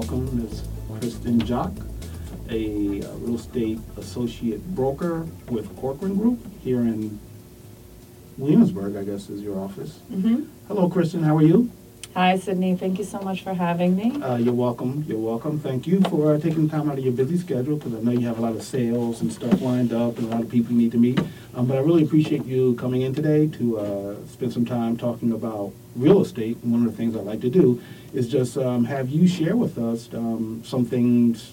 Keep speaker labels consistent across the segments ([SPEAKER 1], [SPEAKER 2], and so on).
[SPEAKER 1] welcome Ms. Kristen Jock, a uh, real estate associate broker with Corcoran Group here in Williamsburg, I guess is your office.
[SPEAKER 2] Mhm.
[SPEAKER 1] Hello, Kristen, how are you?
[SPEAKER 2] Hi, Sydney. Thank you so much for having me.
[SPEAKER 1] Uh, You're welcome, you're welcome. Thank you for uh, taking time out of your busy schedule, because I know you have a lot of sales and stuff lined up, and a lot of people you need to meet. Um, But I really appreciate you coming in today to uh, spend some time talking about real estate. And One of the things I like to do is just um, have you share with us um, some things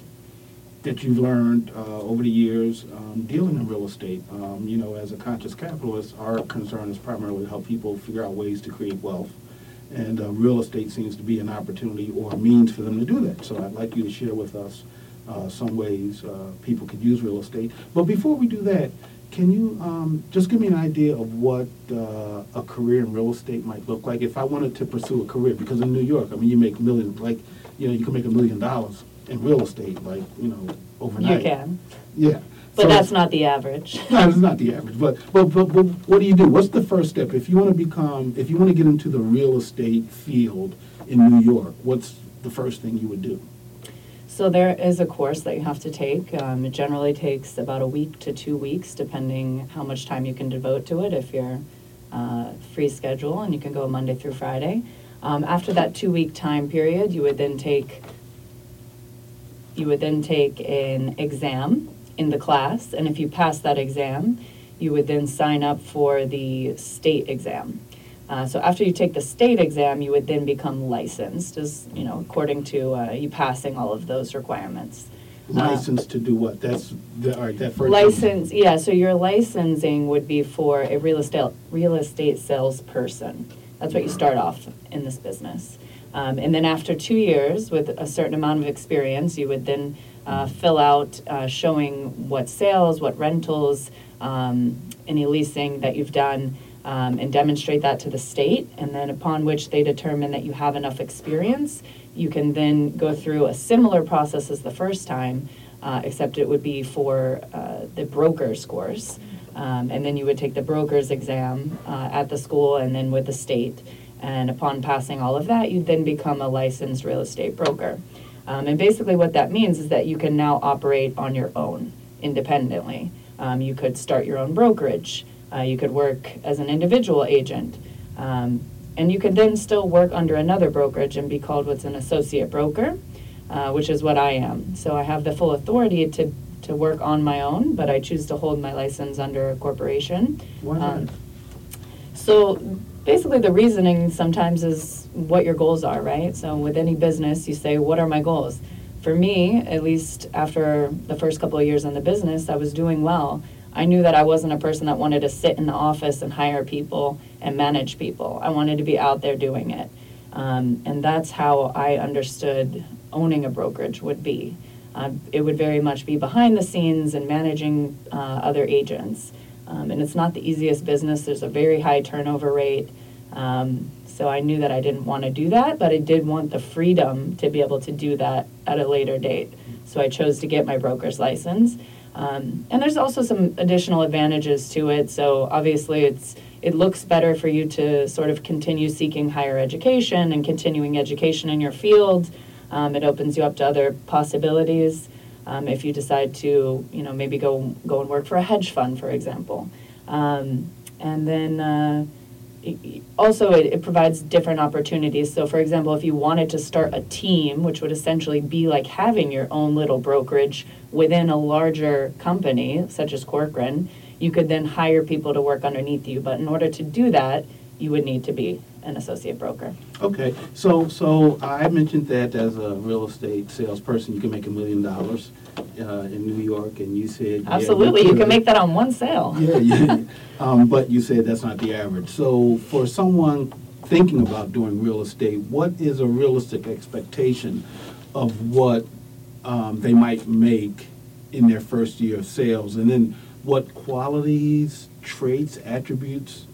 [SPEAKER 1] that you've learned uh, over the years um, dealing in real estate. Um, You know, as a conscious capitalist, our concern is primarily to help people figure out ways to create wealth. And uh, real estate seems to be an opportunity or a means for them to do that. So I'd like you to share with us uh, some ways uh, people could use real estate. But before we do that, can you um, just give me an idea of what uh, a career in real estate might look like if I wanted to pursue a career? Because in New York, I mean, you make million, like, you know, you can make a million dollars in real estate, like, you know, overnight.
[SPEAKER 2] You can,
[SPEAKER 1] Yeah.
[SPEAKER 2] but
[SPEAKER 1] So-
[SPEAKER 2] that's not the average.
[SPEAKER 1] no, it's not the average, but, but, but, but what do you do? What's the first step? If you want to become, if you want to get into the real estate field in New York, what's the first thing you would do?
[SPEAKER 2] So there is a course that you have to take. Um, it generally takes about a week to two weeks, depending how much time you can devote to it. If you're uh, free schedule and you can go Monday through Friday. Um, after that two-week time period, you would then take you would then take an exam in the class, and if you pass that exam, you would then sign up for the state exam. Uh, so after you take the state exam, you would then become licensed, as you know, according to uh, you passing all of those requirements. Uh,
[SPEAKER 1] License to do what? That's, the- all right, that first.
[SPEAKER 2] License, yeah, so your licensing would be for a real estate, real estate salesperson. That's what you start off in this business. Um, and then after two years, with a certain amount of experience, you would then uh, fill out uh, showing what sales, what rentals, um, any leasing that you've done, um, and demonstrate that to the state. And then upon which they determine that you have enough experience, you can then go through a similar process as the first time, uh, except it would be for uh, the broker's course. Um, and then you would take the broker's exam uh, at the school and then with the state. And upon passing all of that, you'd then become a licensed real estate broker. Um, and basically, what that means is that you can now operate on your own independently. Um, you could start your own brokerage. Uh, you could work as an individual agent. Um, and you could then still work under another brokerage and be called what's an associate broker, uh, which is what I am. So I have the full authority to, to work on my own, but I choose to hold my license under a corporation.
[SPEAKER 1] Why
[SPEAKER 2] Um. So basically, the reasoning sometimes is what your goals are, right? So with any business, you say, What are my goals? For me, at least after the first couple of years in the business, I was doing well. I knew that I wasn't a person that wanted to sit in the office and hire people and manage people. I wanted to be out there doing it. Um, and that's how I understood owning a brokerage would be. Uh, it would very much be behind the scenes and managing uh, other agents. Um, and it's not the easiest business. There's a very high turnover rate. Um, so I knew that I didn't want to do that, but I did want the freedom to be able to do that at a later date. So I chose to get my broker's license. Um, and there's also some additional advantages to it. So obviously, it's it looks better for you to sort of continue seeking higher education and continuing education in your field. Um, it opens you up to other possibilities. Um, if you decide to, you know, maybe go go and work for a hedge fund, for example, um, and then. Uh, also it, it provides different opportunities. So for example if you wanted to start a team which would essentially be like having your own little brokerage within a larger company such as corcoran you could then hire people to work underneath you. But in order to do that you would need to be an associate broker
[SPEAKER 1] Okay, so, so I mentioned that as a real estate salesperson, you can make a million dollars uh, in New York, and you said. yeah,
[SPEAKER 2] absolutely you
[SPEAKER 1] could.
[SPEAKER 2] can make that on one sale
[SPEAKER 1] Yeah, yeah, um, but you said that's not the average. So for someone thinking about doing real estate, what is a realistic expectation of what um, they might make in their first year of sales? And then what qualities, traits, attributes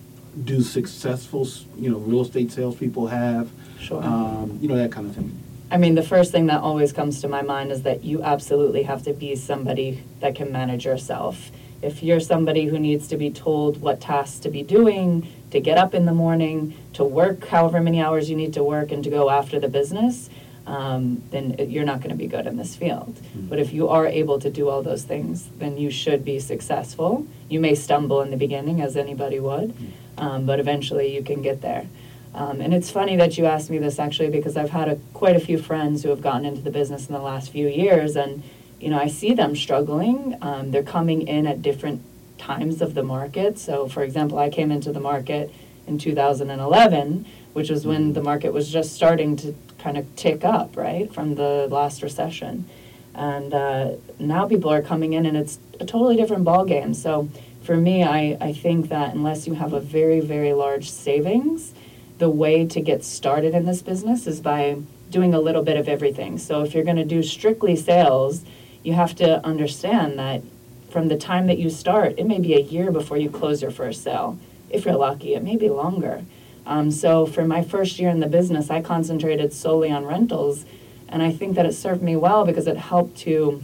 [SPEAKER 1] do successful, you know, real estate salespeople have?
[SPEAKER 2] Sure.
[SPEAKER 1] Um, You know, that kind of thing.
[SPEAKER 2] I mean, the first thing that always comes to my mind is that you absolutely have to be somebody that can manage yourself. If you're somebody who needs to be told what tasks to be doing, to get up in the morning, to work however many hours you need to work, and to go after the business, um, then you're not going to be good in this field. But if you are able to do all those things, then you should be successful. You may stumble in the beginning, as anybody would, um, but eventually you can get there. Um, and it's funny that you asked me this actually because I've had a, quite a few friends who have gotten into the business in the last few years, and you know I see them struggling. Um, they're coming in at different times of the market. So, for example, I came into the market in 2011, which was when the market was just starting to kind of tick up, right, from the last recession. And uh, now people are coming in, and it's a totally different ballgame. So, for me, I, I think that unless you have a very, very large savings, the way to get started in this business is by doing a little bit of everything. So, if you're going to do strictly sales, you have to understand that from the time that you start, it may be a year before you close your first sale. If you're lucky, it may be longer. Um, so, for my first year in the business, I concentrated solely on rentals, and I think that it served me well because it helped to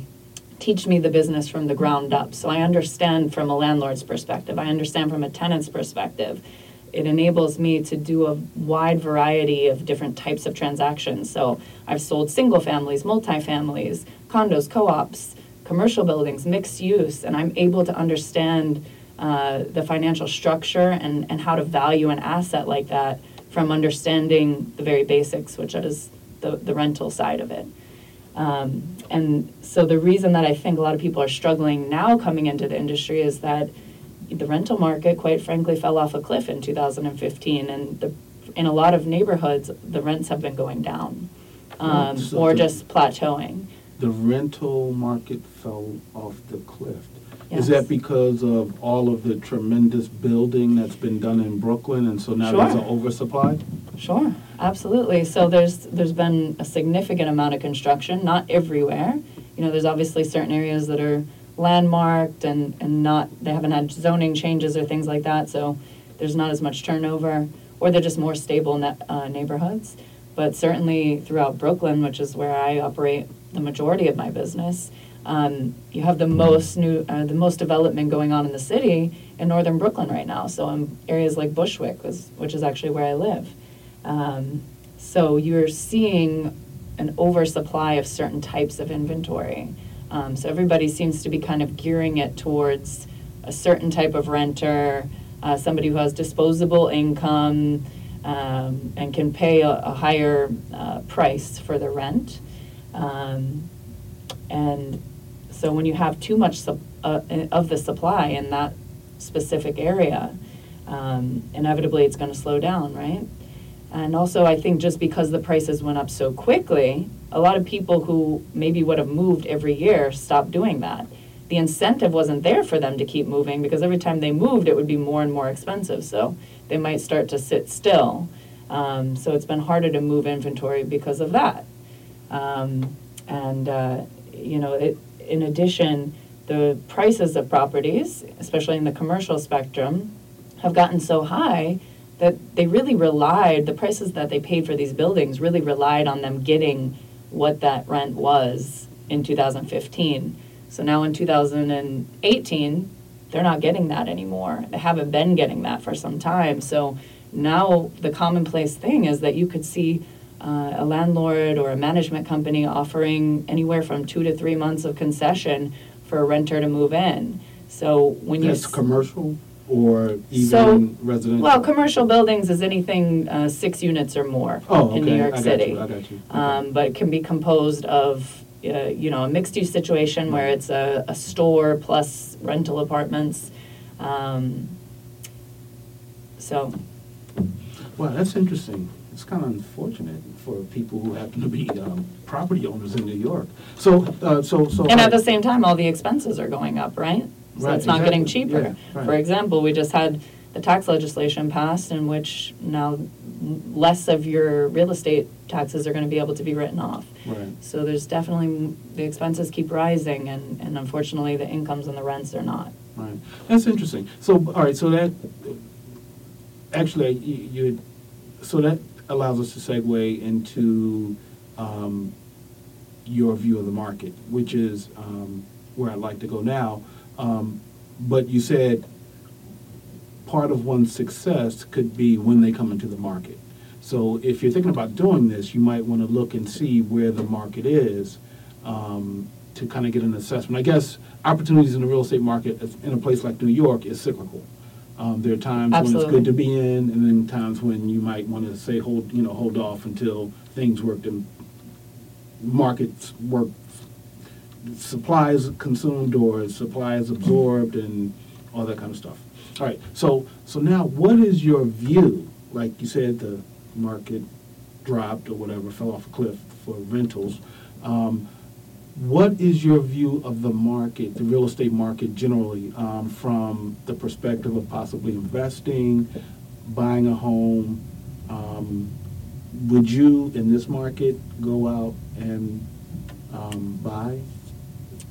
[SPEAKER 2] teach me the business from the ground up. So, I understand from a landlord's perspective, I understand from a tenant's perspective. It enables me to do a wide variety of different types of transactions. So, I've sold single families, multifamilies, condos, co ops, commercial buildings, mixed use, and I'm able to understand uh, the financial structure and, and how to value an asset like that from understanding the very basics, which is the, the rental side of it. Um, and so the reason that I think a lot of people are struggling now coming into the industry is that the rental market, quite frankly, fell off a cliff in 2015, and the, in a lot of neighborhoods, the rents have been going down um,
[SPEAKER 1] So
[SPEAKER 2] or
[SPEAKER 1] the-
[SPEAKER 2] just plateauing.
[SPEAKER 1] The rental market fell off the cliff. Is
[SPEAKER 2] Yes.
[SPEAKER 1] that because of all of the tremendous building that's been done in Brooklyn, and so now there's
[SPEAKER 2] Sure.
[SPEAKER 1] an oversupply?
[SPEAKER 2] Sure, absolutely. So there's there's been a significant amount of construction, not everywhere. You know, there's obviously certain areas that are landmarked and, and not they haven't had zoning changes or things like that, so there's not as much turnover, or they're just more stable uh, neighborhoods. But certainly throughout Brooklyn, which is where I operate the majority of my business, um, you have the most new, uh, the most development going on in the city in northern Brooklyn right now. So in areas like Bushwick, was, which is actually where I live. Um, so you're seeing an oversupply of certain types of inventory. Um, so everybody seems to be kind of gearing it towards a certain type of renter, uh, somebody who has disposable income um, and can pay a, a higher uh, price for the rent. Um, and so when you have too much sup- uh, of the supply in that specific area, um, inevitably it's going to slow down, right? And also, I think just because the prices went up so quickly, a lot of people who maybe would have moved every year stopped doing that. The incentive wasn't there for them to keep moving because every time they moved, it would be more and more expensive. So they might start to sit still. Um, so it's been harder to move inventory because of that. Um, and, uh, you know, it, in addition, the prices of properties, especially in the commercial spectrum, have gotten so high that they really relied, the prices that they paid for these buildings really relied on them getting what that rent was in 2015. So now in 2018, they're not getting that anymore. They haven't been getting that for some time. So now the commonplace thing is that you could see uh, a landlord or a management company offering anywhere from two to three months of concession for a renter to move in. So when you
[SPEAKER 1] That's commercial or even residential?
[SPEAKER 2] well, commercial buildings is anything uh, six units or more
[SPEAKER 1] Oh,
[SPEAKER 2] in New
[SPEAKER 1] okay,
[SPEAKER 2] York
[SPEAKER 1] I got
[SPEAKER 2] City.
[SPEAKER 1] you, I got you.
[SPEAKER 2] Um, but it can be composed of, uh, you know, a mixed-use situation where it's a, a store plus rental apartments. Um, so,
[SPEAKER 1] Wow, that's interesting. It's kind of unfortunate for people who happen to be um, property owners in New York. So, uh, so, so.
[SPEAKER 2] and at the same time, all the expenses are going up, right? So
[SPEAKER 1] Right,
[SPEAKER 2] it's not getting
[SPEAKER 1] exactly.
[SPEAKER 2] cheaper.
[SPEAKER 1] Yeah, right.
[SPEAKER 2] For example, we just had the tax legislation passed in which now less of your real estate taxes are going to be able to be written off.
[SPEAKER 1] Right.
[SPEAKER 2] So there's definitely, the expenses keep rising, and, and unfortunately, the incomes and the rents are not.
[SPEAKER 1] Right, that's interesting. So, all right, so that, actually, you, you- so that allows us to segue into um, your view of the market, which is um, where I'd like to go now. Um, But you said part of one's success could be when they come into the market. So if you're thinking about doing this, you might want to look and see where the market is um, to kind of get an assessment. I guess opportunities in the real estate market in a place like New York is cyclical. Um, There are times when it's good to be in, and then times when you might want to say, hold, you know, hold off until things work and markets work, supply is consumed or supply is absorbed and all that kind of stuff. All right, so, so now what is your view? Like you said, the market dropped or whatever, fell off a cliff for rentals. Um, What is your view of the market, the real estate market generally, um, from the perspective of possibly investing, buying a home? Um, Would you, in this market, go out and um, buy?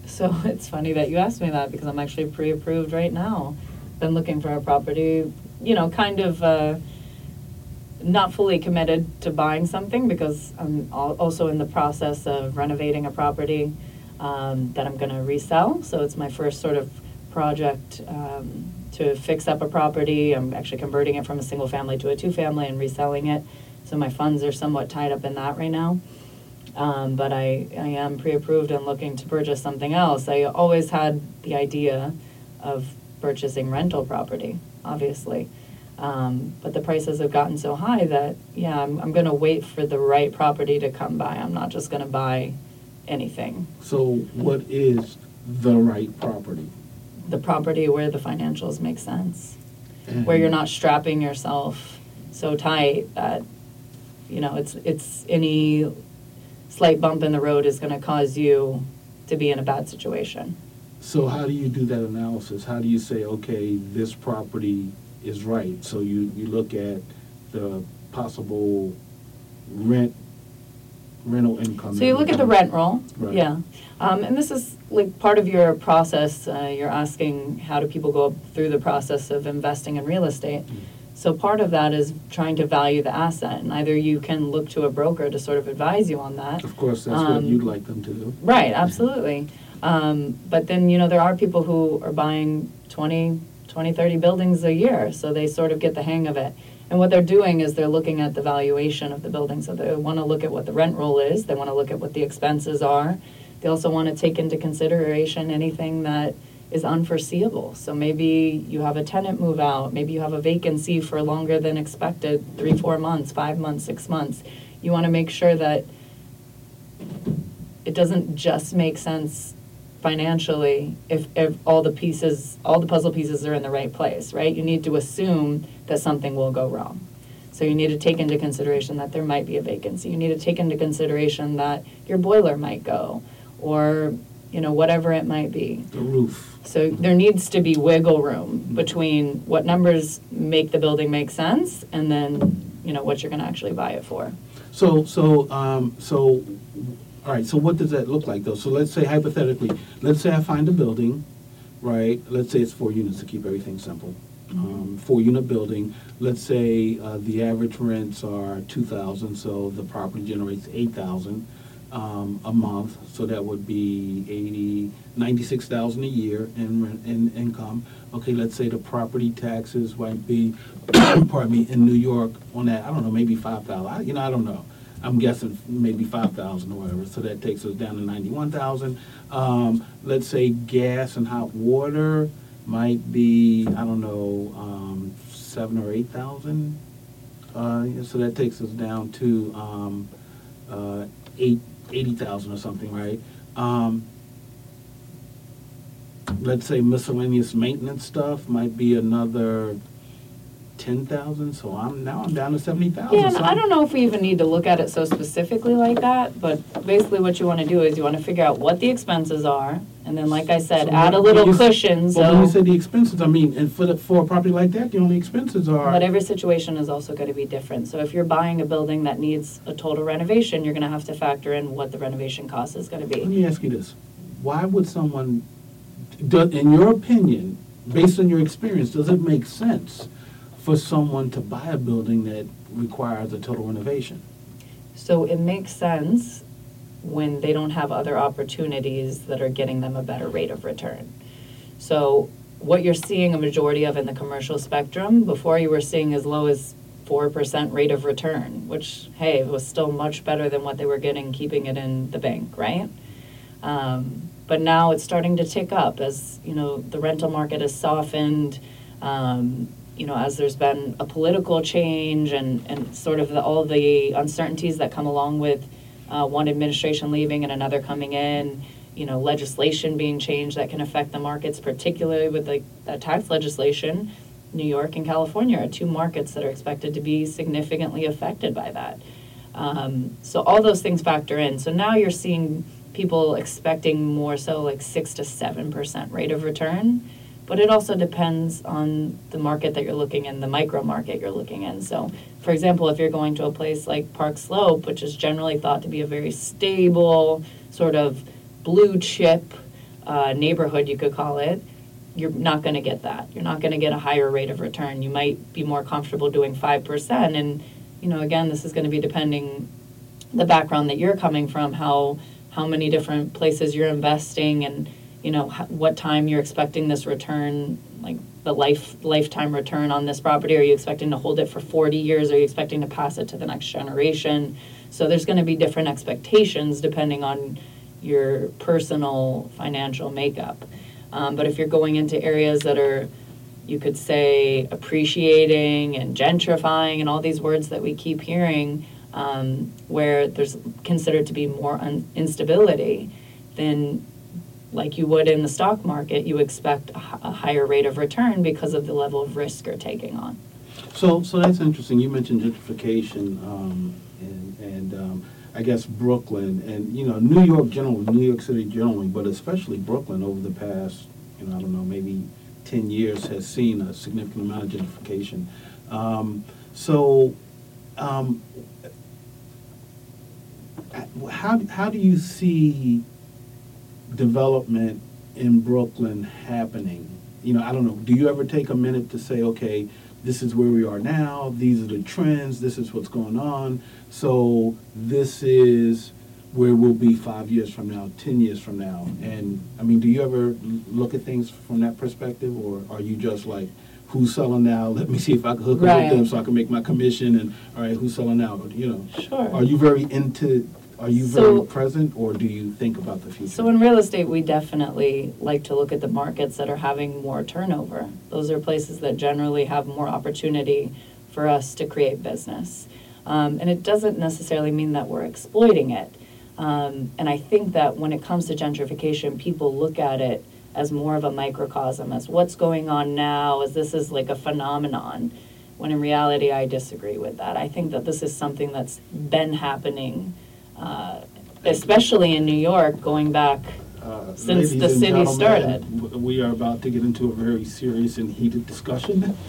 [SPEAKER 2] So it's funny that you asked me that because I'm actually pre-approved right now. Been looking for a property, you know, kind of uh, not fully committed to buying something because I'm al- also in the process of renovating a property um, that I'm going to resell. So it's my first sort of project um, to fix up a property. I'm actually converting it from a single family to a two family and reselling it. So my funds are somewhat tied up in that right now. Um, but I, I am pre-approved and looking to purchase something else. I always had the idea of purchasing rental property, obviously. Um, but the prices have gotten so high that, yeah, I'm, I'm gonna wait for the right property to come by. I'm not just gonna buy anything.
[SPEAKER 1] So what is the right property?
[SPEAKER 2] The property where the financials make sense, where you're not strapping yourself so tight that, you know, it's, it's any slight bump in the road is gonna cause you to be in a bad situation.
[SPEAKER 1] So how do you do that analysis? How do you say, okay, this property is right? So you, you look at the possible rent, rental income.
[SPEAKER 2] So you look at the rent roll,
[SPEAKER 1] Right.
[SPEAKER 2] yeah. Um, and this is like part of your process, uh, you're asking how do people go through the process of investing in real estate?
[SPEAKER 1] Mm.
[SPEAKER 2] So part of that is trying to value the asset, and either you can look to a broker to sort of advise you on that.
[SPEAKER 1] Of course, that's what
[SPEAKER 2] Um,
[SPEAKER 1] you'd like them to do.
[SPEAKER 2] Right, absolutely. Um, but then, you know, there are people who are buying 20, 20, 30 buildings a year, so they sort of get the hang of it. And what they're doing is they're looking at the valuation of the building. So they want to look at what the rent roll is, they want to look at what the expenses are. They also want to take into consideration anything that is unforeseeable. So maybe you have a tenant move out, maybe you have a vacancy for longer than expected, three, four months, five months, six months. You want to make sure that it doesn't just make sense financially if, if all the pieces, all the puzzle pieces are in the right place, right? You need to assume that something will go wrong. So you need to take into consideration that there might be a vacancy. You need to take into consideration that your boiler might go, or, you know, whatever it might be.
[SPEAKER 1] The roof.
[SPEAKER 2] So there needs to be wiggle room between what numbers make the building make sense and then, you know, what you're gonna actually buy it for.
[SPEAKER 1] So, so, um, so, all right, so what does that look like though? So let's say hypothetically, let's say I find a building, right? Let's say it's four units to keep everything simple. Um, four unit building, let's say, uh, the average rents are two thousand, so the property generates eight thousand, um, a month. So that would be eighty, ninety-six thousand a year in, in income. Okay, let's say the property taxes might be, pardon me, in New York on that, I don't know, maybe five thousand, you know, I don't know. I'm guessing maybe five thousand or whatever, so that takes us down to ninety-one thousand. Um, let's say gas and hot water might be, I don't know, um, seven or eight thousand. Uh, yeah, so that takes us down to, um, uh, eight, eighty thousand or something, right? Um, let's say miscellaneous maintenance stuff might be another ten thousand, so I'm, now I'm down to seventy thousand.
[SPEAKER 2] Yeah, and I don't know if we even need to look at it so specifically like that, but basically what you wanna do is you wanna figure out what the expenses are, and then, like I said,
[SPEAKER 1] So
[SPEAKER 2] add a
[SPEAKER 1] when
[SPEAKER 2] little
[SPEAKER 1] you s-
[SPEAKER 2] cushion,
[SPEAKER 1] But when you say
[SPEAKER 2] so.
[SPEAKER 1] the expenses, I mean, and for the, for a property like that, the only expenses are.
[SPEAKER 2] But every situation is also gonna be different, so if you're buying a building that needs a total renovation, you're gonna have to factor in what the renovation cost is gonna be.
[SPEAKER 1] Let
[SPEAKER 2] be.
[SPEAKER 1] me ask you this, why would someone, do, in your opinion, based on your experience, does it make sense for someone to buy a building that requires a total renovation?
[SPEAKER 2] So it makes sense when they don't have other opportunities that are getting them a better rate of return. So what you're seeing a majority of in the commercial spectrum, before you were seeing as low as four percent rate of return, which, hey, was still much better than what they were getting keeping it in the bank, right? Um, but now it's starting to tick up as, you know, the rental market has softened, um, you know, as there's been a political change and, and sort of the, all the uncertainties that come along with uh, one administration leaving and another coming in, you know, legislation being changed that can affect the markets, particularly with like that tax legislation. New York and California are two markets that are expected to be significantly affected by that. Um, so all those things factor in. So now you're seeing people expecting more so like six to seven percent rate of return. But it also depends on the market that you're looking in, the micro market you're looking in. So, for example, if you're going to a place like Park Slope, which is generally thought to be a very stable, sort of blue chip uh, neighborhood, you could call it, you're not going to get that. You're not going to get a higher rate of return. You might be more comfortable doing 5%. And, you know, again, this is going to be depending the background that you're coming from, how how many different places you're investing and you know what time you're expecting this return like the life lifetime return on this property? Are you expecting to hold it for 40 years? Are you expecting to pass it to the next generation? So there's going to be different expectations depending on your personal financial makeup. Um, but if you're going into areas that are you could say appreciating and gentrifying and all these words that we keep hearing um, where there's considered to be more un- instability, then like you would in the stock market, you expect a, h- a higher rate of return because of the level of risk you're taking on.
[SPEAKER 1] So, so that's interesting. You mentioned gentrification, um, and, and um, I guess Brooklyn, and you know, New York generally, New York City generally, but especially Brooklyn over the past, you know, I don't know, maybe ten years has seen a significant amount of gentrification. Um, so, um, how how do you see development in Brooklyn happening? You know, I don't know. Do you ever take a minute to say, okay, this is where we are now. These are the trends. This is what's going on. So this is where we'll be five years from now, ten years from now. And I mean, do you ever look at things from that perspective, or are you just like, who's selling now? Let me see if I can hook up with them so I can make my commission. And all right, who's selling now? But you know,
[SPEAKER 2] Sure.
[SPEAKER 1] are you very into? Are you
[SPEAKER 2] So-
[SPEAKER 1] very present, or do you think about the future?
[SPEAKER 2] So in real estate, we definitely like to look at the markets that are having more turnover. Those are places that generally have more opportunity for us to create business. Um, and it doesn't necessarily mean that we're exploiting it. Um, and I think that when it comes to gentrification, people look at it as more of a microcosm, as what's going on now, as this is like a phenomenon. When in reality, I disagree with that. I think that this is something that's been happening, uh, especially in New York, going back
[SPEAKER 1] Uh,
[SPEAKER 2] since
[SPEAKER 1] ladies
[SPEAKER 2] the
[SPEAKER 1] and
[SPEAKER 2] city
[SPEAKER 1] gentlemen,
[SPEAKER 2] started.
[SPEAKER 1] w- We are about to get into a very serious and heated discussion.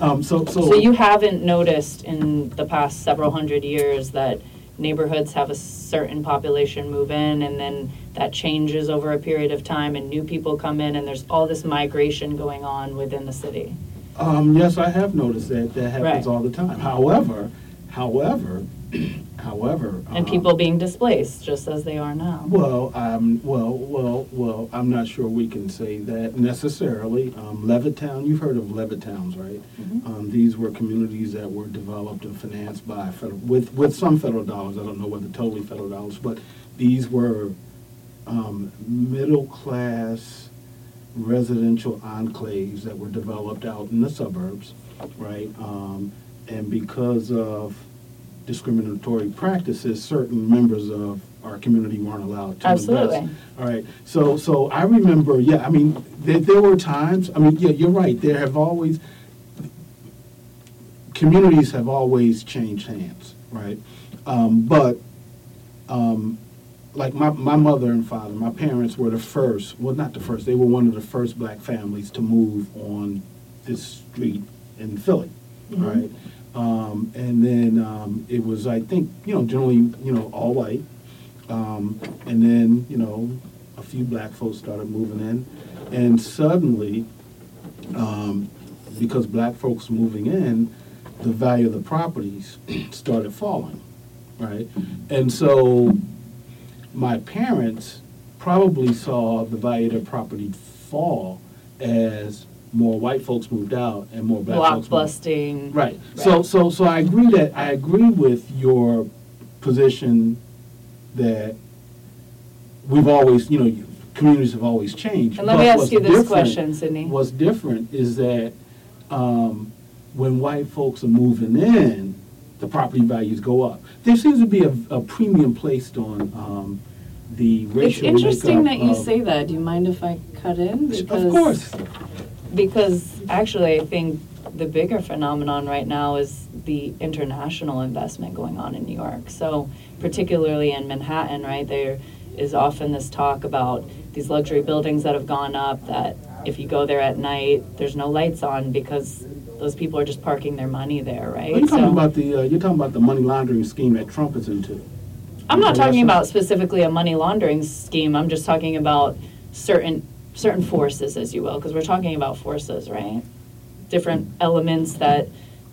[SPEAKER 1] Um, so, so.
[SPEAKER 2] So you haven't noticed in the past several hundred years that neighborhoods have a certain population move in and then that changes over a period of time and new people come in and there's all this migration going on within the city?
[SPEAKER 1] Um, yes, I have noticed that, that happens
[SPEAKER 2] Right.
[SPEAKER 1] all the time. However, however, however.
[SPEAKER 2] And
[SPEAKER 1] um,
[SPEAKER 2] people being displaced, just as they are now.
[SPEAKER 1] Well, um, well, well, well, I'm not sure we can say that necessarily. Um, Levittown, you've heard of Levittowns, right?
[SPEAKER 2] Mhm.
[SPEAKER 1] Um, these were communities that were developed and financed by federal, with, with some federal dollars. I don't know whether totally federal dollars, but these were, um, middle-class residential enclaves that were developed out in the suburbs, right? Um, and because of discriminatory practices, certain members of our community weren't allowed to invest.
[SPEAKER 2] Absolutely.
[SPEAKER 1] All right, so, so I remember, yeah, I mean, there, there were times, I mean, yeah, you're right, there have always, communities have always changed hands, right? Um, but, um, like my, my mother and father, my parents were the first, well, not the first, they were one of the first black families to move on this street in Philly,
[SPEAKER 2] Mhm.
[SPEAKER 1] right? Um, and then, um, it was, I think, you know, generally, you know, all white. Um, and then, you know, a few black folks started moving in. And suddenly, um, because black folks moving in, the value of the properties started falling, right? And so my parents probably saw the value of their property fall as more white folks moved out and more black folks moved.
[SPEAKER 2] Blockbusting.
[SPEAKER 1] Right. So, so, so I agree that, I agree with your position that we've always, you know, communities have always changed.
[SPEAKER 2] And let me
[SPEAKER 1] But
[SPEAKER 2] ask
[SPEAKER 1] what's
[SPEAKER 2] you this
[SPEAKER 1] different-
[SPEAKER 2] question, Sydney.
[SPEAKER 1] What's different is that, um, when white folks are moving in, the property values go up. There seems to be a, a premium placed on, um, the racial.
[SPEAKER 2] It's
[SPEAKER 1] racial
[SPEAKER 2] interesting that you
[SPEAKER 1] of-
[SPEAKER 2] say that. Do you mind if I cut in?
[SPEAKER 1] Of
[SPEAKER 2] Because-
[SPEAKER 1] course.
[SPEAKER 2] Because actually, I think the bigger phenomenon right now is the international investment going on in New York. So particularly in Manhattan, right, there is often this talk about these luxury buildings that have gone up that if you go there at night, there's no lights on because those people are just parking their money there, right?
[SPEAKER 1] You're talking
[SPEAKER 2] So-
[SPEAKER 1] about the, uh, you're talking about the money laundering scheme that Trump is into.
[SPEAKER 2] I'm not talking about specifically a money laundering scheme. I'm just talking about certain certain forces, as you will, because we're talking about forces, right? Different elements that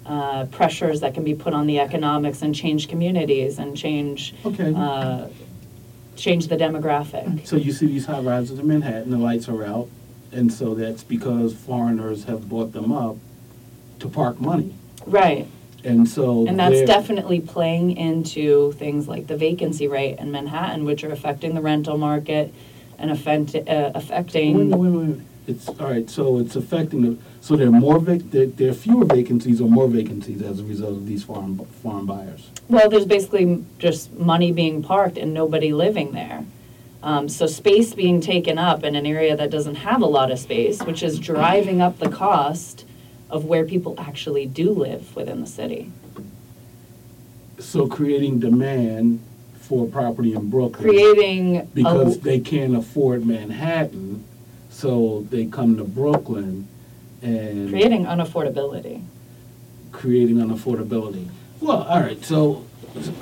[SPEAKER 2] uh, pressures that can be put on the economics and change communities and change
[SPEAKER 1] Okay.
[SPEAKER 2] uh, change the demographic.
[SPEAKER 1] So you see these high rises in Manhattan, the lights are out, and so that's because foreigners have bought them up to park money.
[SPEAKER 2] Right.
[SPEAKER 1] And so.
[SPEAKER 2] And that's
[SPEAKER 1] they're-
[SPEAKER 2] definitely playing into things like the vacancy rate in Manhattan, which are affecting the rental market and affect, uh,
[SPEAKER 1] Wait,
[SPEAKER 2] affecting.
[SPEAKER 1] wait, a minute. It's, all right, so it's affecting, the so there are more vac, there, there are fewer vacancies or more vacancies as a result of these foreign, foreign buyers.
[SPEAKER 2] Well, there's basically just money being parked and nobody living there. Um, so space being taken up in an area that doesn't have a lot of space, which is driving up the cost of where people actually do live within the city.
[SPEAKER 1] So creating demand for property in Brooklyn.
[SPEAKER 2] Creating a,
[SPEAKER 1] because they can't afford Manhattan, so they come to Brooklyn and
[SPEAKER 2] creating unaffordability.
[SPEAKER 1] creating unaffordability. Well, all right, so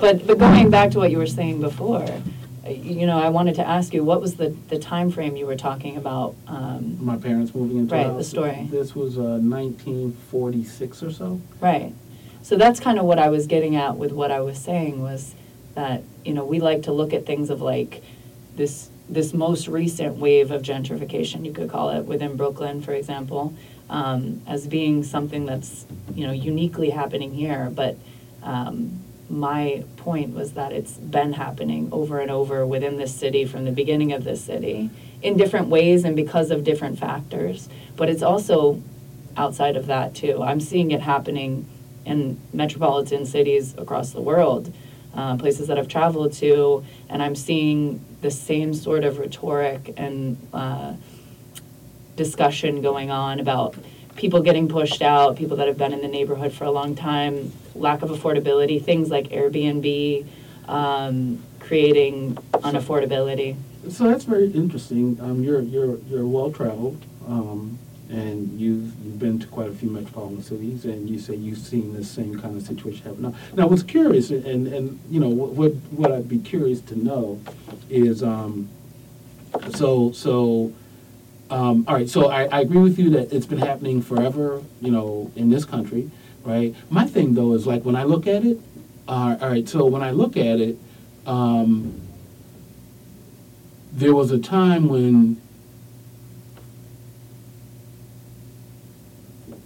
[SPEAKER 2] But but going back to what you were saying before, uh, you know, I wanted to ask you what was the the time frame you were talking about? Um,
[SPEAKER 1] my parents moving into
[SPEAKER 2] Right,
[SPEAKER 1] the
[SPEAKER 2] the
[SPEAKER 1] house.
[SPEAKER 2] story.
[SPEAKER 1] This was uh, 1946 or so.
[SPEAKER 2] Right. So that's kind of what I was getting at with what I was saying was that, you know, we like to look at things of like this this most recent wave of gentrification, you could call it, within Brooklyn, for example, um, as being something that's, you know, uniquely happening here. But um, my point was that it's been happening over and over within this city from the beginning of this city in different ways and because of different factors. But it's also outside of that too. I'm seeing it happening in metropolitan cities across the world, um, places that I've traveled to, and I'm seeing the same sort of rhetoric and uh, discussion going on about people getting pushed out, people that have been in the neighborhood for a long time, lack of affordability, things like Airbnb, um, creating unaffordability.
[SPEAKER 1] So that's very interesting. Um, you're you're you're well traveled, um, and you've you've been to quite a few metropolitan cities, and you say you've seen this same kind of situation happen. Now, now what's curious, and and you know what what, what I'd be curious to know is, um, so so. Um, all right, so I, I agree with you that it's been happening forever, you know, in this country, right? My thing though is like when I look at it, uh, all right, so when I look at it, um, there was a time when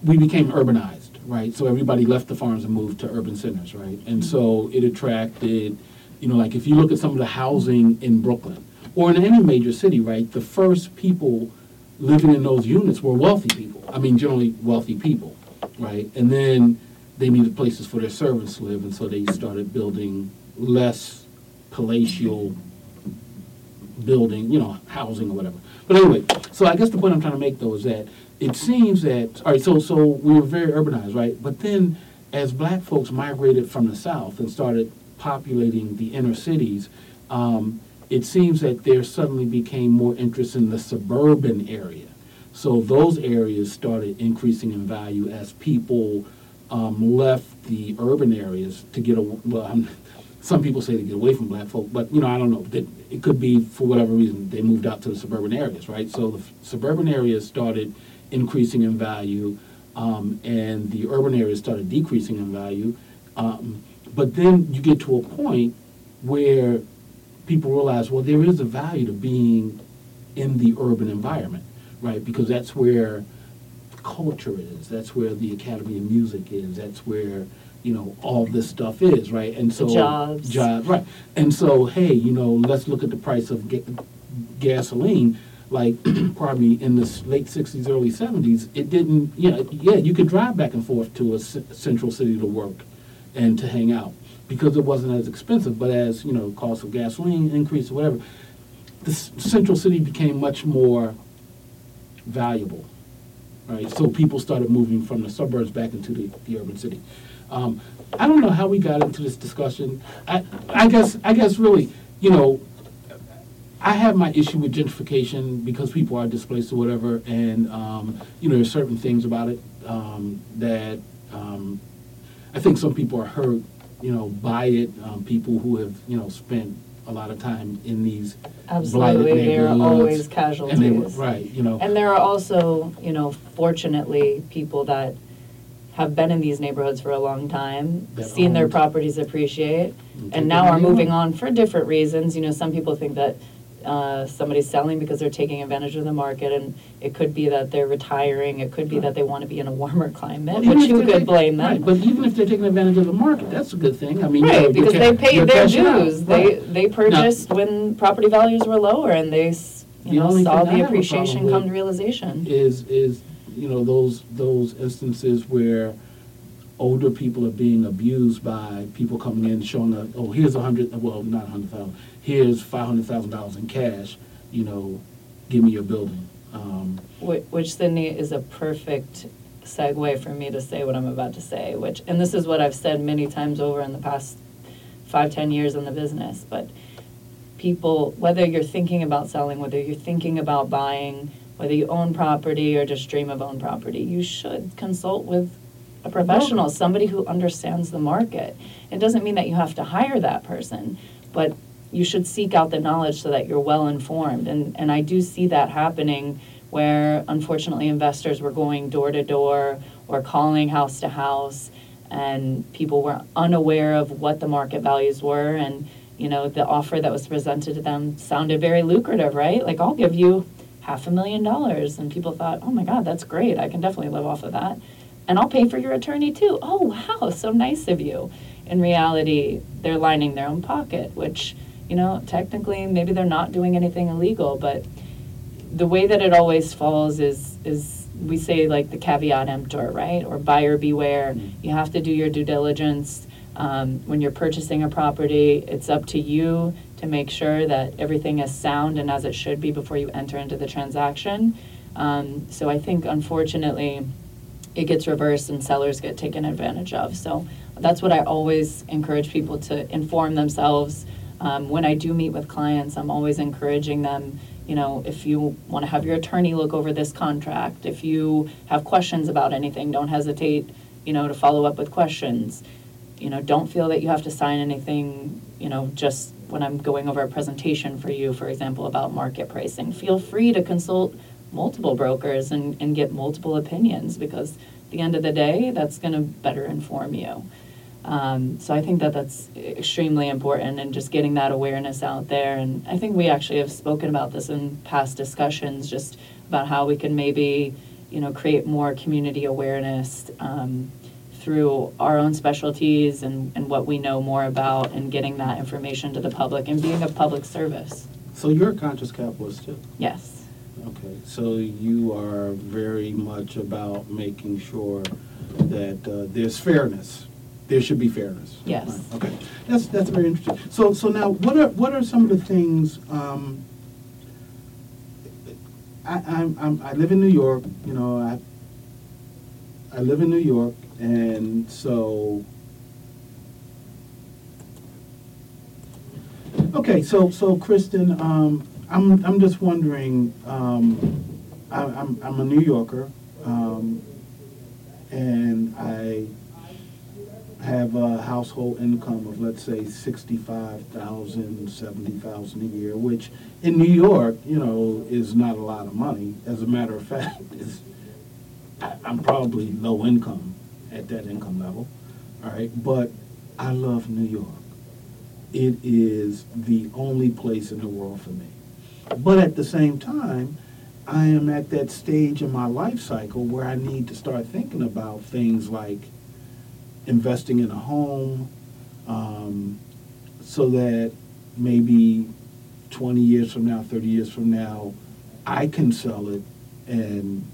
[SPEAKER 1] we became urbanized, right? So everybody left the farms and moved to urban centers, right? And so it attracted, you know, like if you look at some of the housing in Brooklyn or in any major city, right? The first people living in those units were wealthy people. I mean, generally wealthy people, right? And then they needed places for their servants to live, and so they started building less palatial building, you know, housing or whatever. But anyway, so I guess the point I'm trying to make though is that it seems that all right, so so we were very urbanized, right? But then as black folks migrated from the south and started populating the inner cities, um, it seems that there suddenly became more interest in the suburban area. So those areas started increasing in value as people um, left the urban areas to get a well. I'm, some people say to get away from black folk, but you know I don't know. That it could be for whatever reason they moved out to the suburban areas, right? So the f- suburban areas started increasing in value, um, and the urban areas started decreasing in value. Um, but then you get to a point where people realize, well, there is a value to being in the urban environment, right? Because that's where culture is. That's where the Academy of Music is. That's where you know all this stuff is, right? And so
[SPEAKER 2] jobs.
[SPEAKER 1] job, right? And so, hey, you know, let's look at the price of ga- gasoline. Like, probably in the late '60s, early '70s, it didn't. Yeah, yeah, you could drive back and forth to a c- central city to work and to hang out because it wasn't as expensive. But as you know, cost of gasoline increased or whatever, the central city became much more valuable right? So people started moving from the suburbs back into the, the urban city. Um, I don't know how we got into this discussion. I, I guess, I guess really, you know, I have my issue with gentrification because people are displaced or whatever, and um, you know, there's certain things about it um, that um, I think some people are hurt, you know, by it. Um, people who have, you know, spent a lot of time in these blighted
[SPEAKER 2] Absolutely, there are
[SPEAKER 1] neighborhoods,
[SPEAKER 2] always
[SPEAKER 1] and they
[SPEAKER 2] casualties.
[SPEAKER 1] were right, you know.
[SPEAKER 2] And there are also, you know, fortunately, people that have been in these neighborhoods for a long time,
[SPEAKER 1] That
[SPEAKER 2] seen their
[SPEAKER 1] owned.
[SPEAKER 2] properties appreciate,
[SPEAKER 1] And
[SPEAKER 2] now are moving
[SPEAKER 1] on
[SPEAKER 2] for different reasons. You know, some people think that uh, somebody's selling because they're taking advantage of the market, and it could be that they're retiring, it could be that they want to be in a warmer climate,
[SPEAKER 1] Well, even
[SPEAKER 2] which
[SPEAKER 1] if
[SPEAKER 2] you could
[SPEAKER 1] taking-
[SPEAKER 2] blame
[SPEAKER 1] Right,
[SPEAKER 2] them.
[SPEAKER 1] but even if they're taking advantage of the market, that's a good thing. I mean, you know,
[SPEAKER 2] Right,
[SPEAKER 1] you're
[SPEAKER 2] because they paid
[SPEAKER 1] you're
[SPEAKER 2] their
[SPEAKER 1] cashing out.
[SPEAKER 2] dues. They,
[SPEAKER 1] Right.
[SPEAKER 2] they purchased when property values were lower and they, s- you
[SPEAKER 1] The
[SPEAKER 2] know,
[SPEAKER 1] only
[SPEAKER 2] saw
[SPEAKER 1] thing I
[SPEAKER 2] the
[SPEAKER 1] have a
[SPEAKER 2] appreciation
[SPEAKER 1] problem
[SPEAKER 2] come
[SPEAKER 1] with
[SPEAKER 2] to realization.
[SPEAKER 1] Is, is, you know, those, those instances where older people are being abused by people coming in showing that, oh, here's a hundred, well, not a hundred thousand, here's five hundred thousand dollars in cash, you know, give me your building. Um,
[SPEAKER 2] Which, which Sydney is a perfect segue for me to say what I'm about to say, which, and this is what I've said many times over in the past five, ten years in the business, but people, whether you're thinking about selling, whether you're thinking about buying, whether you own property or just dream of own property, you should consult with a professional, somebody who understands the market. It doesn't mean that you have to hire that person, but you should seek out the knowledge so that you're well informed. And, and I do see that happening where unfortunately investors were going door to door or calling house to house and people were unaware of what the market values were. And you know the offer that was presented to them sounded very lucrative right? Like i'll give you half a million dollars. And people thought oh my god that's great. I can definitely live off of that and i'll pay for your attorney too oh wow so nice of you in reality they're lining their own pocket which you know technically maybe they're not doing anything illegal but the way that it always falls is is we say like the caveat emptor, right? Or buyer beware.
[SPEAKER 1] Mm.
[SPEAKER 2] You have to do your due diligence. Um, when you're purchasing a property, it's up to you to make sure that everything is sound and as it should be before you enter into the transaction. Um, so I think unfortunately, it gets reversed and sellers get taken advantage of. So that's what I always encourage people to inform themselves. Um, when I do meet with clients, I'm always encouraging them, you know, if you want to have your attorney look over this contract, if you have questions about anything, don't hesitate, you know, to follow up with questions. You know, don't feel that you have to sign anything, you know, just when I'm going over a presentation for you, for example, about market pricing. Feel free to consult multiple brokers and, and get multiple opinions because at the end of the day, that's going to better inform you. Um, so I think that that's extremely important and just getting that awareness out there. And I think we actually have spoken about this in past discussions, just about how we can maybe, you know, create more community awareness um, through our own specialties and, and what we know more about and getting that information to the public and being a public service.
[SPEAKER 1] So you're a conscious capitalist too?
[SPEAKER 2] Yes.
[SPEAKER 1] Okay, so you are very much about making sure that uh, there's fairness. There should be fairness.
[SPEAKER 2] Yes.
[SPEAKER 1] Right, Okay, that's, that's very interesting. So, so now, what are, what are some of the things, um, I, I'm, I'm, I live in New York, you know, I, I live in New York, and so, okay, so, so Kristen, um, I'm, I'm just wondering, um, I, I'm, I'm a New Yorker, um, and I have a household income of, let's say, sixty-five thousand, seventy thousand a year, which in New York, you know, is not a lot of money. As a matter of fact, is, I, I'm probably low income at that income level, all right? But I love New York. It is the only place in the world for me. But at the same time, I am at that stage in my life cycle where I need to start thinking about things like investing in a home, um, so that maybe 20 years from now, 30 years from now, I can sell it and,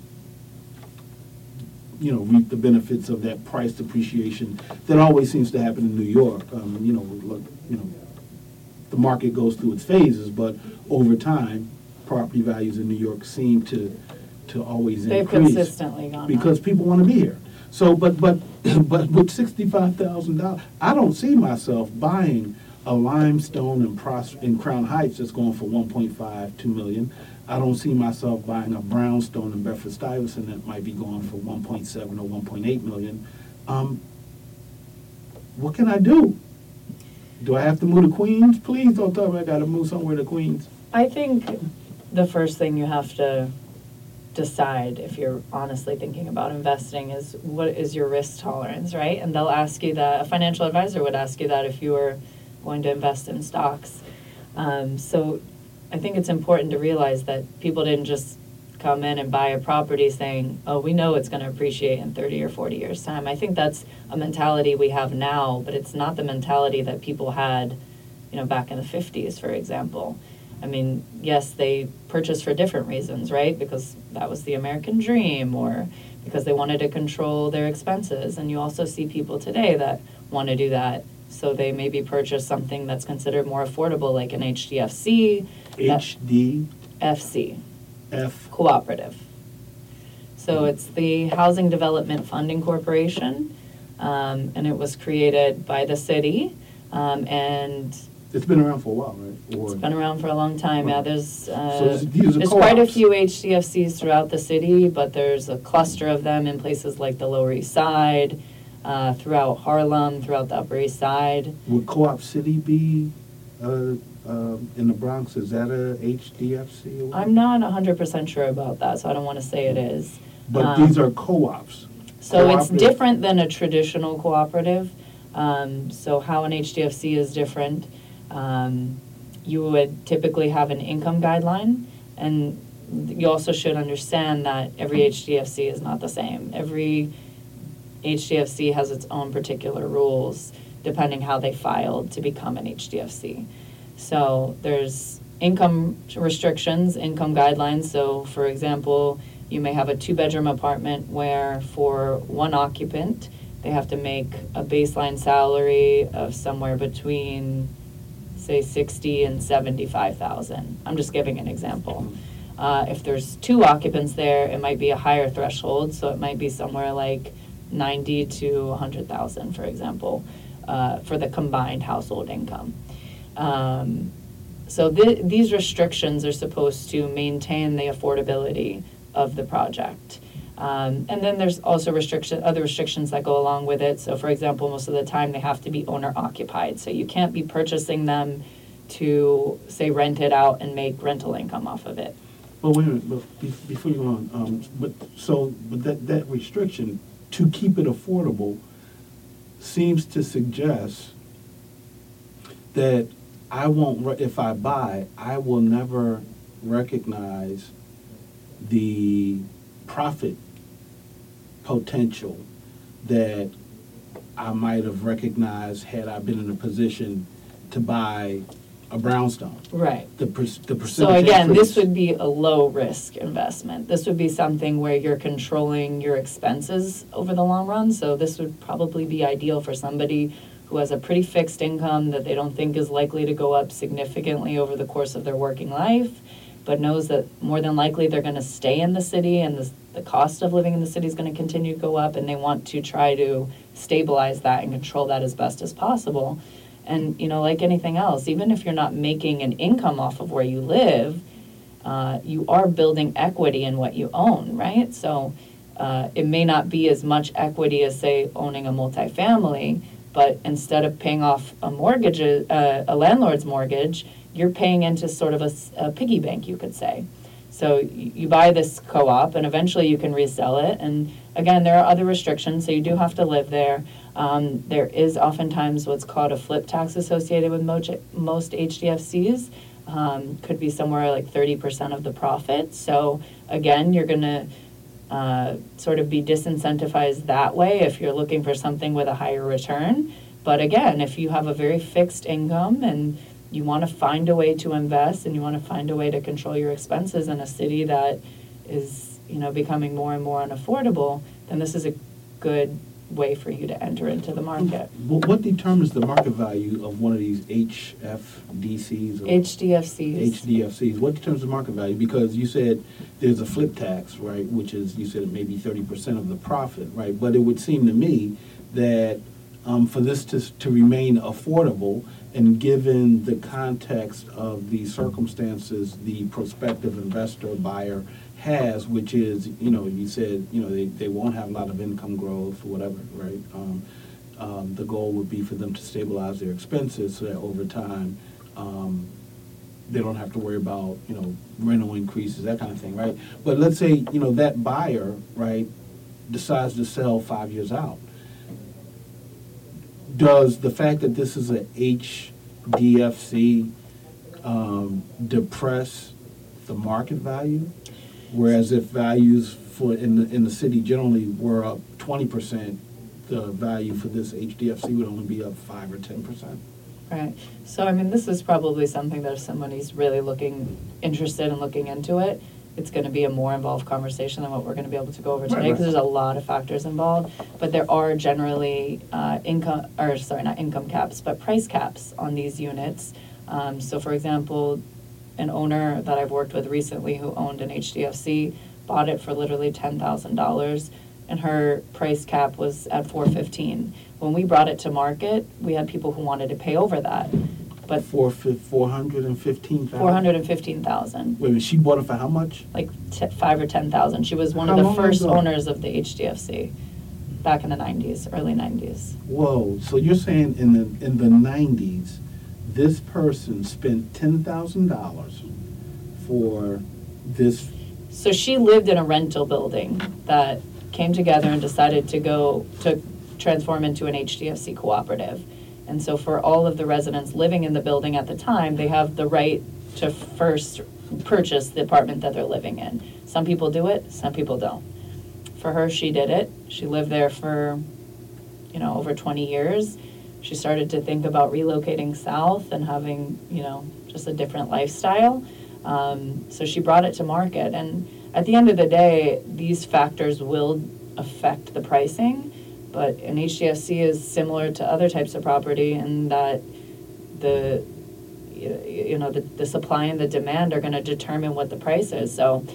[SPEAKER 1] you know, reap the benefits of that price depreciation that always seems to happen in New York. Um, you know, look, you know, the market goes through its phases, but over time, property values in New York seem to, to always
[SPEAKER 2] They've
[SPEAKER 1] increase.
[SPEAKER 2] consistently gone up.
[SPEAKER 1] Because people want to be here. So, but, but, but with sixty-five thousand dollars, I don't see myself buying a limestone in Pros, in Crown Heights that's going for one point five, two million. I don't see myself buying a brownstone in Bedford Stuyvesant that might be going for one point seven or one point eight million. Um, what can I do? Do I have to move to Queens? Please don't tell me I gotta move somewhere to Queens.
[SPEAKER 2] I think the first thing you have to decide if you're honestly thinking about investing is what is your risk tolerance, right? And they'll ask you that, a financial advisor would ask you that if you were going to invest in stocks. Um, so I think it's important to realize that people didn't just come in and buy a property saying, oh, we know it's going to appreciate in 30 or 40 years' time. I think that's a mentality we have now, but it's not the mentality that people had, you know, back in the 50s, for example. I mean, yes, they purchased for different reasons, right? Because that was the American dream, or because they wanted to control their expenses. And you also see people today that want to do that. So they maybe purchase something that's considered more affordable, like an HDFC, that-
[SPEAKER 1] HDF.
[SPEAKER 2] FC, cooperative. So it's the Housing Development Funding Corporation, um, and it was created by the city. Um, and
[SPEAKER 1] It's been around for a while, right? Or-
[SPEAKER 2] it's been around for a long time, yeah, there's,
[SPEAKER 1] So
[SPEAKER 2] uh,
[SPEAKER 1] these are
[SPEAKER 2] there's quite a
[SPEAKER 1] co-ops.
[SPEAKER 2] few HDFCs throughout the city, but there's a cluster of them in places like the Lower East Side, uh, throughout Harlem, throughout the Upper East Side.
[SPEAKER 1] Would Co-op City be uh, um, in the Bronx? Is that a HDFC? or what?
[SPEAKER 2] I'm not hundred percent sure about that, so I don't wanna say it is.
[SPEAKER 1] But
[SPEAKER 2] um,
[SPEAKER 1] these are co-ops.
[SPEAKER 2] So it's
[SPEAKER 1] Cooperative.
[SPEAKER 2] different than a traditional cooperative. Um, so how an HDFC is different, um, you would typically have an income guideline. And you also should understand that every HDFC is not the same. Every HDFC has its own particular rules depending how they filed to become an HDFC. So there's income restrictions, income guidelines. So for example, you may have a two-bedroom apartment where for one occupant, they have to make a baseline salary of somewhere between, say, sixty and seventy-five thousand. I'm just giving an example. Uh, if there's two occupants there, it might be a higher threshold, so it might be somewhere like ninety to a hundred thousand, for example, uh, for the combined household income. Um, so th- these restrictions are supposed to maintain the affordability of the project. Um, and then there's also restriction, other restrictions that go along with it. So for example, most of the time they have to be owner occupied. So you can't be purchasing them to, say, rent it out and make rental income off of it.
[SPEAKER 1] Well, wait a minute, before you go on, um, but, so, but that, that restriction, to keep it affordable, seems to suggest that I won't, if I buy, I will never recognize the profit potential that I might have recognized had I been in a position to buy a brownstone.
[SPEAKER 2] Right.
[SPEAKER 1] The per, the percentage
[SPEAKER 2] So again, this would be a low-risk investment. This would be something where you're controlling your expenses over the long run. So this would probably be ideal for somebody who has a pretty fixed income that they don't think is likely to go up significantly over the course of their working life, but knows that more than likely they're gonna stay in the city and the, the cost of living in the city is gonna continue to go up, and they want to try to stabilize that and control that as best as possible. And, you know, like anything else, even if you're not making an income off of where you live, uh, you are building equity in what you own, right? So uh, it may not be as much equity as, say, owning a multifamily, but instead of paying off a mortgage, uh, a landlord's mortgage, you're paying into sort of a piggy bank, you could say. So you buy this co-op, and eventually you can resell it. And again, there are other restrictions, so you do have to live there. Um, there is oftentimes what's called a flip tax associated with most HDFCs. Um, could be somewhere like thirty percent of the profit. So again, you're gonna uh, sort of be disincentivized that way if you're looking for something with a higher return. But again, if you have a very fixed income and you want to find a way to invest and you want to find a way to control your expenses in a city that is, you know, becoming more and more unaffordable, then this is a good way for you to enter into the market.
[SPEAKER 1] What, what determines the market value of one of these HFDCs? or
[SPEAKER 2] HDFCs.
[SPEAKER 1] HDFCs, what determines the market value? Because you said there's a flip tax, right, which is, you said maybe thirty percent of the profit, right? But it would seem to me that, um, for this to, to remain affordable, and given the context of the circumstances the prospective investor buyer has, which is, you know, you said, you know, they, they won't have a lot of income growth or whatever, right? Um, um, the goal would be for them to stabilize their expenses so that over time, um, they don't have to worry about, you know, rental increases, that kind of thing, right? But let's say, you know, that buyer, right, decides to sell five years out. Does the fact that this is a HDFC um, depress the market value? Whereas if values for, in the, in the city generally were up twenty percent, the value for this HDFC would only be up five or ten percent?
[SPEAKER 2] Right. So, I mean, this is probably something that if somebody's really looking, interested in looking into it, it's gonna be a more involved conversation than what we're gonna be able to go over
[SPEAKER 1] Right,
[SPEAKER 2] today,
[SPEAKER 1] right.
[SPEAKER 2] because there's a lot of factors involved. But there are generally, uh, income, or sorry, not income caps, but price caps on these units. Um, so for example, an owner that I've worked with recently who owned an HDFC, bought it for literally ten thousand dollars, and her price cap was at four fifteen. When we brought it to market, we had people who wanted to pay over that, but
[SPEAKER 1] Four fif, four hundred and fifteen thousand?
[SPEAKER 2] four hundred and fifteen thousand,
[SPEAKER 1] Wait a minute, she bought it for how much?
[SPEAKER 2] like t- five or ten thousand. She was one
[SPEAKER 1] How
[SPEAKER 2] of the
[SPEAKER 1] long
[SPEAKER 2] first
[SPEAKER 1] ago?
[SPEAKER 2] owners of the HDFC back in the nineties, early nineties.
[SPEAKER 1] Whoa, so you're saying in the, in the nineties, this person spent ten thousand dollars for this,
[SPEAKER 2] So she lived in a rental building that came together and decided to go, to transform into an HDFC cooperative. And so for all of the residents living in the building at the time, they have the right to first purchase the apartment that they're living in. Some people do it, some people don't. For her, she did it. She lived there for, you know, over 20 years. She started to think about relocating south and having, you know, just a different lifestyle. Um, so she brought it to market. And at the end of the day, these factors will affect the pricing. But an HDFC is similar to other types of property in that the, you know, the, the supply and the demand are going to determine what the price is. So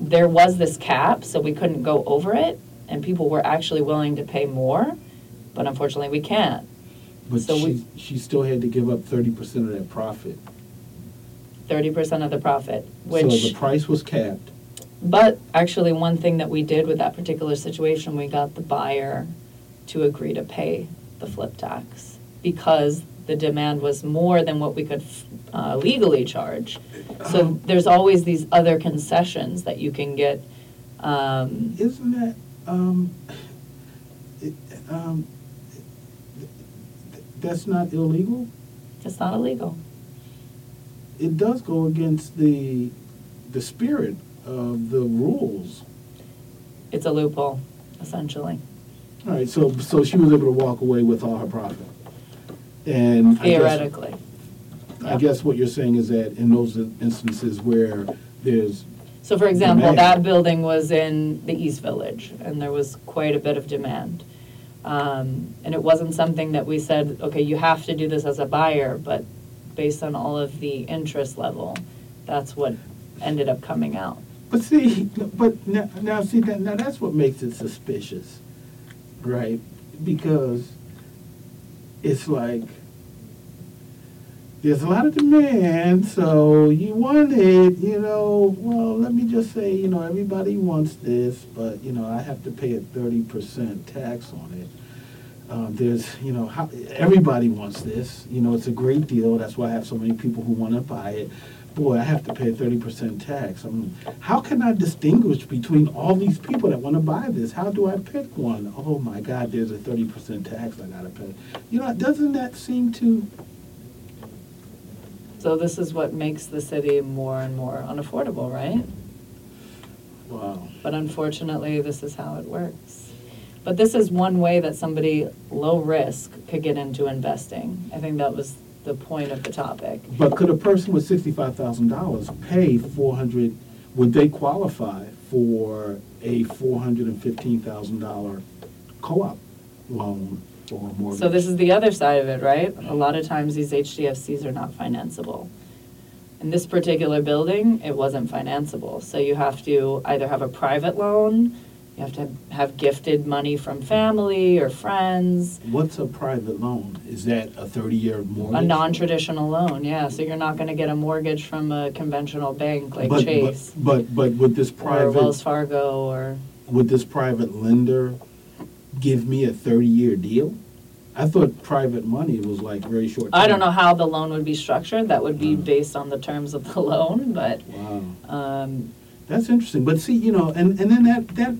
[SPEAKER 2] there was this cap, so we couldn't go over it, and people were actually willing to pay more, but unfortunately, we can't.
[SPEAKER 1] but
[SPEAKER 2] So we-
[SPEAKER 1] she, she still had to give up thirty percent of that profit.
[SPEAKER 2] Thirty percent of the profit, which
[SPEAKER 1] So the price was capped.
[SPEAKER 2] but actually, one thing that we did with that particular situation, we got the buyer to agree to pay the flip tax because the demand was more than what we could uh, legally charge. So
[SPEAKER 1] Uh-huh.
[SPEAKER 2] there's always these other concessions that you can get. um,
[SPEAKER 1] Isn't that, um, it, um, that's not illegal?
[SPEAKER 2] It's not illegal.
[SPEAKER 1] It does go against the, the spirit of the rules.
[SPEAKER 2] It's a loophole, essentially.
[SPEAKER 1] All right, so, so she was able to walk away with all her profit. And I guess,
[SPEAKER 2] Theoretically.
[SPEAKER 1] I guess what you're saying is that in those instances where there's,
[SPEAKER 2] So for example,
[SPEAKER 1] Demand.
[SPEAKER 2] that building was in the East Village, and there was quite a bit of demand. Um, And it wasn't something that we said, okay, you have to do this as a buyer, but based on all of the interest level, that's what ended up coming out.
[SPEAKER 1] but see, but now, now see, that, now that's what makes it suspicious, right? Because it's like, there's a lot of demand, so you want it, you know, well, let me just say, you know, everybody wants this, but, you know, I have to pay a thirty percent tax on it. Uh, there's, you know, how, everybody wants this, you know, it's a great deal, that's why I have so many people who wanna buy it. Boy, I have to pay a thirty percent tax, I mean, how can I distinguish between all these people that wanna buy this? How do I pick one? Oh my God, there's a thirty percent tax I gotta pay. You know, doesn't that seem to,
[SPEAKER 2] So this is what makes the city more and more unaffordable, right?
[SPEAKER 1] Wow.
[SPEAKER 2] But unfortunately, this is how it works. But this is one way that somebody low risk could get into investing. I think that was the point of the topic.
[SPEAKER 1] But could a person with sixty-five thousand dollars pay four hundred, would they qualify for a four hundred and fifteen thousand dollar co-op loan or mortgage?
[SPEAKER 2] So this is the other side of it, right? A lot of times these HDFCs are not financeable. In this particular building, it wasn't financeable. So you have to either have a private loan, you have to have gifted money from family or friends,
[SPEAKER 1] What's a private loan? Is that a thirty-year mortgage?
[SPEAKER 2] a non-traditional loan, yeah. So you're not gonna get a mortgage from a conventional bank like
[SPEAKER 1] But- but-
[SPEAKER 2] Chase
[SPEAKER 1] But, but would this
[SPEAKER 2] or Wells
[SPEAKER 1] private,
[SPEAKER 2] Fargo or,
[SPEAKER 1] would this private lender give me a thirty-year deal? I thought private money was like very short.
[SPEAKER 2] I don't know how the loan would be structured. That would be
[SPEAKER 1] Mm.
[SPEAKER 2] based on the terms of the loan, but,
[SPEAKER 1] Wow.
[SPEAKER 2] um,
[SPEAKER 1] That's interesting, but see, you know, and, and then that, that,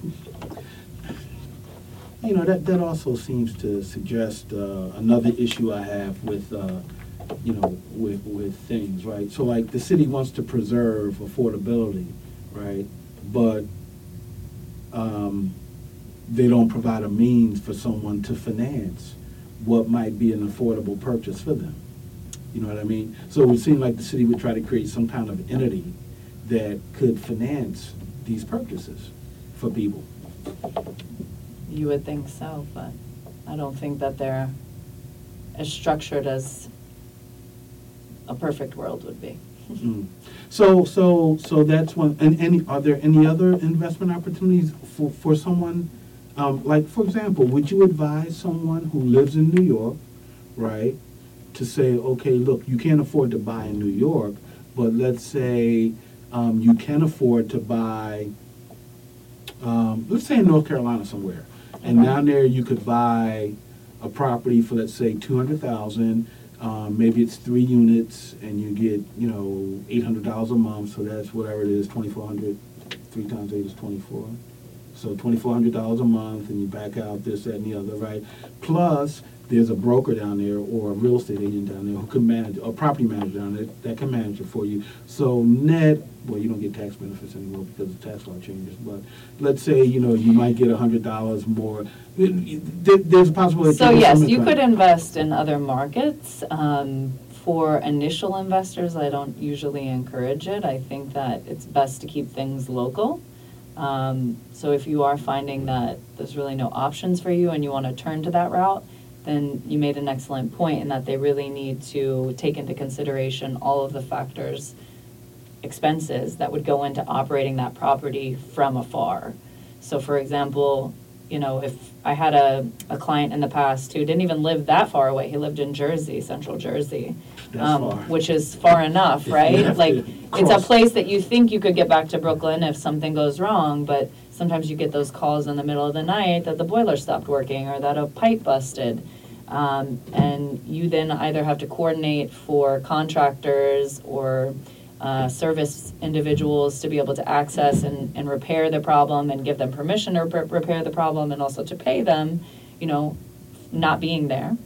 [SPEAKER 1] you know, that, that also seems to suggest, uh, another issue I have with, uh, you know, with, with things, right? So like, the city wants to preserve affordability, right? But, um, they don't provide a means for someone to finance what might be an affordable purchase for them. You know what I mean? So it would seem like the city would try to create some kind of entity that could finance these purchases for people.
[SPEAKER 2] You would think so, but I don't think that they're as structured as a perfect world would be.
[SPEAKER 1] Mm. So, so, so that's one, and any, are there any other investment opportunities for, for someone? Um, like, for example, would you advise someone who lives in New York, right, to say, okay, look, you can't afford to buy in New York, but let's say, um, you can afford to buy, um, let's say in North Carolina somewhere, and down there you could buy a property for, let's say, two hundred thousand, um, maybe it's three units, and you get, you know, eight hundred dollars a month, so that's whatever it is, twenty four hundred. Three times eight is twenty-four. So twenty-four hundred dollars a month, and you back out this, that, and the other, right? Plus, there's a broker down there, or a real estate agent down there who can manage, a property manager down there, that can manage it for you. So net, well, you don't get tax benefits anymore because the tax law changes, but let's say, you know, you might get a hundred dollars more. There's a possibility.
[SPEAKER 2] So yes, you could invest in other markets. Um, For initial investors, I don't usually encourage it. I think that it's best to keep things local. Um, So if you are finding that there's really no options for you and you want to turn to that route, then you made an excellent point in that they really need to take into consideration all of the factors, expenses that would go into operating that property from afar. So for example, you know, if I had a, a client in the past who didn't even live that far away, he lived in Jersey, central Jersey.
[SPEAKER 1] That's
[SPEAKER 2] um,
[SPEAKER 1] far.
[SPEAKER 2] Which is far enough,
[SPEAKER 1] You
[SPEAKER 2] right?
[SPEAKER 1] have
[SPEAKER 2] Like,
[SPEAKER 1] to
[SPEAKER 2] it's a
[SPEAKER 1] cross.
[SPEAKER 2] place that you think you could get back to Brooklyn if something goes wrong, but sometimes you get those calls in the middle of the night that the boiler stopped working or that a pipe busted. Um, and you then either have to coordinate for contractors or uh, service individuals to be able to access and, and repair the problem and give them permission to rep- repair the problem and also to pay them, you know, not being there.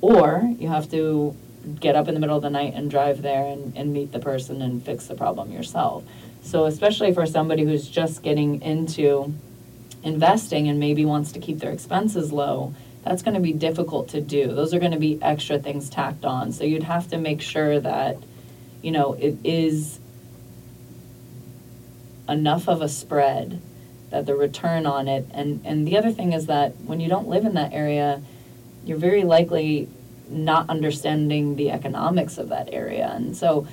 [SPEAKER 2] Or you have to get up in the middle of the night and drive there and, and meet the person and fix the problem yourself. So especially for somebody who's just getting into investing and maybe wants to keep their expenses low, that's going to be difficult to do. Those are going to be extra things tacked on. So you'd have to make sure that, you know, it is enough of a spread that the return on it and and the other thing is that when you don't live in that area, you're very likely not understanding the economics of that area. And so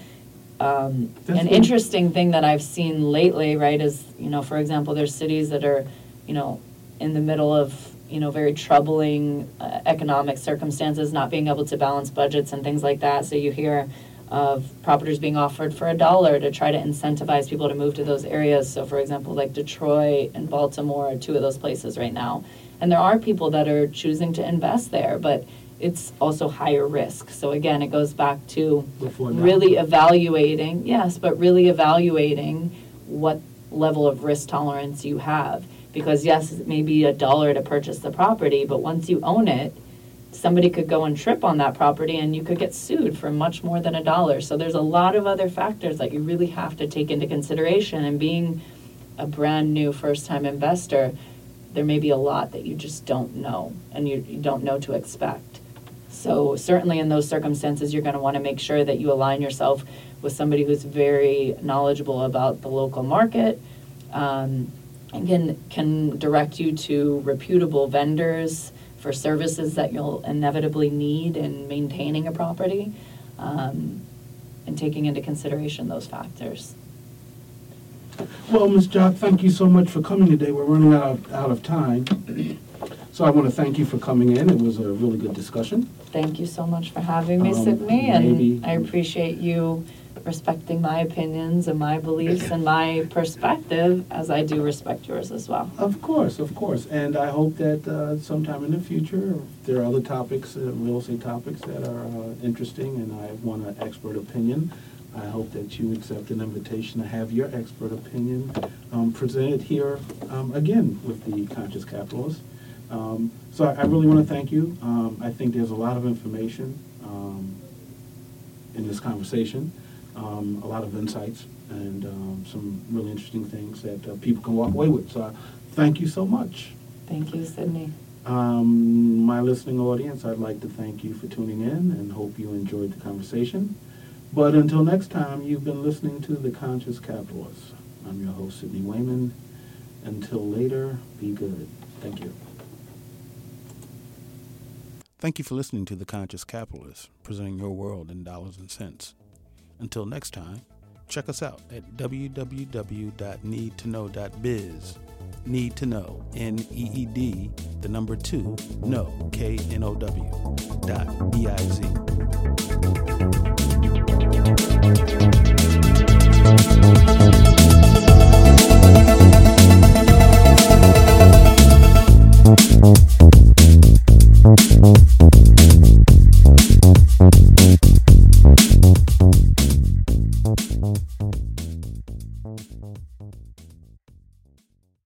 [SPEAKER 2] um, an interesting thing that I've seen lately, right, is, you know, for example, there's cities that are, you know, in the middle of, you know, very troubling uh, economic circumstances, not being able to balance budgets and things like that. So you hear of properties being offered for a dollar to try to incentivize people to move to those areas. So for example, like Detroit and Baltimore are two of those places right now. And there are people that are choosing to invest there, but it's also higher risk. So again, it goes back to really evaluating, yes, but really evaluating what level of risk tolerance you have. Because yes, it may be a dollar to purchase the property, but once you own it, somebody could go and trip on that property and you could get sued for much more than a dollar. So there's a lot of other factors that you really have to take into consideration and being a brand new first time investor, there may be a lot that you just don't know and you, you don't know to expect. So certainly in those circumstances, you're going to want to make sure that you align yourself with somebody who's very knowledgeable about the local market um, and can, can direct you to reputable vendors for services that you'll inevitably need in maintaining a property um, and taking into consideration those factors.
[SPEAKER 1] Well, Ms. Jock, thank you so much for coming today. We're running out of, out of time. So I want to thank you for coming in. It was a really good discussion.
[SPEAKER 2] Thank you so much for having me,
[SPEAKER 1] Um,
[SPEAKER 2] Sydney, and I appreciate you respecting my opinions and my beliefs and my perspective as I do respect yours as well.
[SPEAKER 1] Of course, of course. And I hope that uh, sometime in the future, there are other topics, uh, real estate topics that are uh, interesting and I want an expert opinion, I hope that you accept an invitation to have your expert opinion um, presented here um, again with the Conscious Capitalist. Um, So I I really want to thank you. Um, I think there's a lot of information um, in this conversation, um, a lot of insights, and um, some really interesting things that uh, people can walk away with. So I thank you so much.
[SPEAKER 2] Thank you, Sydney.
[SPEAKER 1] Um, my listening audience, I'd like to thank you for tuning in and hope you enjoyed the conversation. But until next time, you've been listening to The Conscious Capitalist. I'm your host, Sydney Wayman. Until later, be good. Thank you. Thank you for listening to The Conscious Capitalist, presenting your world in dollars and cents. Until next time, check us out at www.needtoknow.biz. Need to know, N E E D, the number two, no, K N O W, dot B I Z.